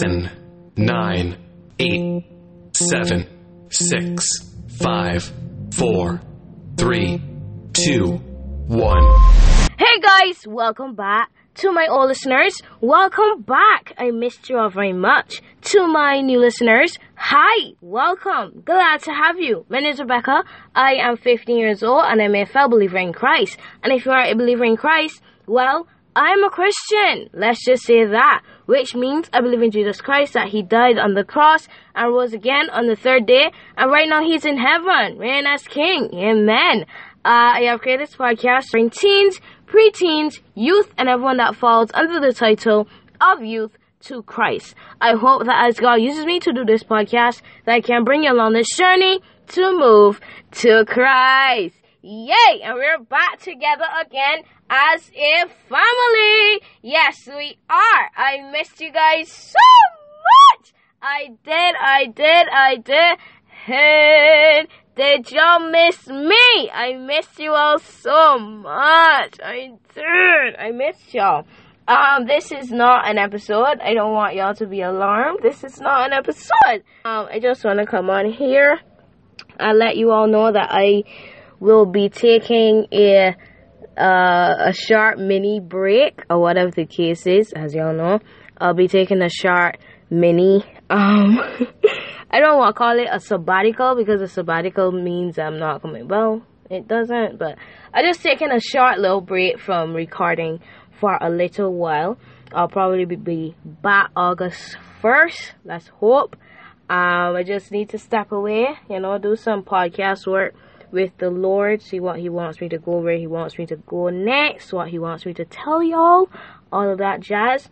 Ten, nine, eight, seven, six, five, four, three, two, one. Hey guys, welcome back. To my old listeners, welcome back. I missed you all very much. To my new listeners, hi, welcome. Glad to have you. My name is Rebecca. I am 15 years old and I'm a fellow believer in Christ. And if you are a believer in Christ, well, I'm a Christian. Let's just say that. Which means I believe in Jesus Christ, that He died on the cross and rose again on the third day. And right now He's in heaven, reigning as King. Amen. Uh, I have created this podcast for teens, preteens, youth, and everyone that falls under the title of Youth to Christ. I hope that as God uses me to do this podcast, that I can bring you along this journey to move to Christ. Yay! And we're back together again as a family. Yes, we are. I missed you guys so much. I did, I did, I did. Hey, did y'all miss me? I missed you all so much. I did. I missed y'all. Um, this is not an episode. I don't want y'all to be alarmed. This is not an episode. Um, I just want to come on here and let you all know that I will be taking a uh, a short mini break or whatever the case is. As y'all know, I'll be taking a short mini. Um, I don't want to call it a sabbatical because a sabbatical means I'm not coming. Well, it doesn't, but I just taking a short little break from recording for a little while. I'll probably be back August 1st. Let's hope. Um, I just need to step away, you know, do some podcast work with the Lord, see what He wants me to go, where He wants me to go next, what He wants me to tell y'all, all of that jazz.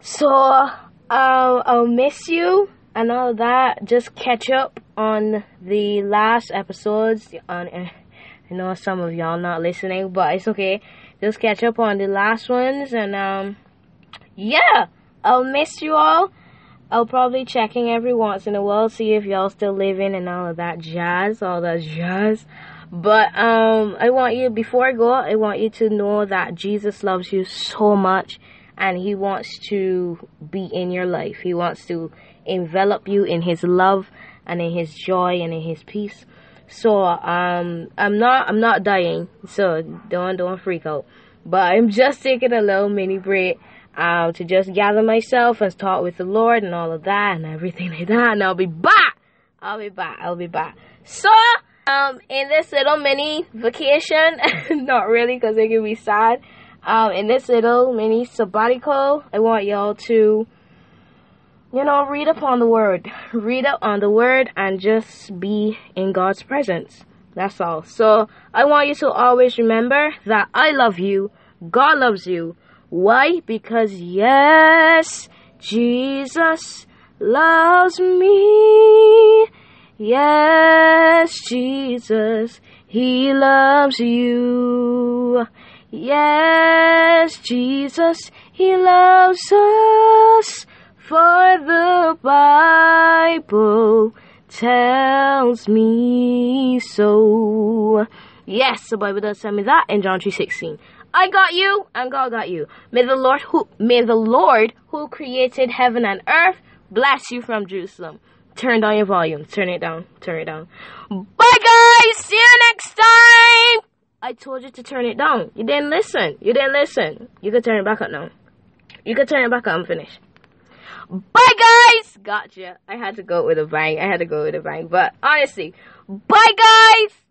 So, um, I'll miss you and all of that. Just catch up on the last episodes. On, I know some of y'all not listening, but it's okay. Just catch up on the last ones, and um, yeah, I'll miss you all. I'll probably checking every once in a while, see if y'all still living and all of that jazz, all that jazz. But um, I want you before I go, I want you to know that Jesus loves you so much, and He wants to be in your life. He wants to envelop you in His love and in His joy and in His peace. So um, I'm not I'm not dying, so don't don't freak out. But I'm just taking a little mini break um, to just gather myself and talk with the Lord and all of that and everything like that. And I'll be back. I'll be back. I'll be back. So, um, in this little mini vacation, not really because it can be sad. Um, in this little mini sabbatical, I want y'all to, you know, read up on the Word. Read up on the Word and just be in God's presence. That's all. So, I want you to always remember that I love you. God loves you. Why? Because yes, Jesus loves me. Yes, Jesus, He loves you. Yes, Jesus, He loves us. For the Bible tells me so. Yes, the Bible does tell me that in John 3.16. I got you, and God got you. May the Lord who may the Lord who created heaven and earth bless you from Jerusalem. Turn down your volume. Turn it down. Turn it down. Bye guys! See you next time! I told you to turn it down. You didn't listen. You didn't listen. You can turn it back up now. You can turn it back up and finish. Bye guys! Gotcha. I had to go with a bang. I had to go with a bang. But honestly, bye guys!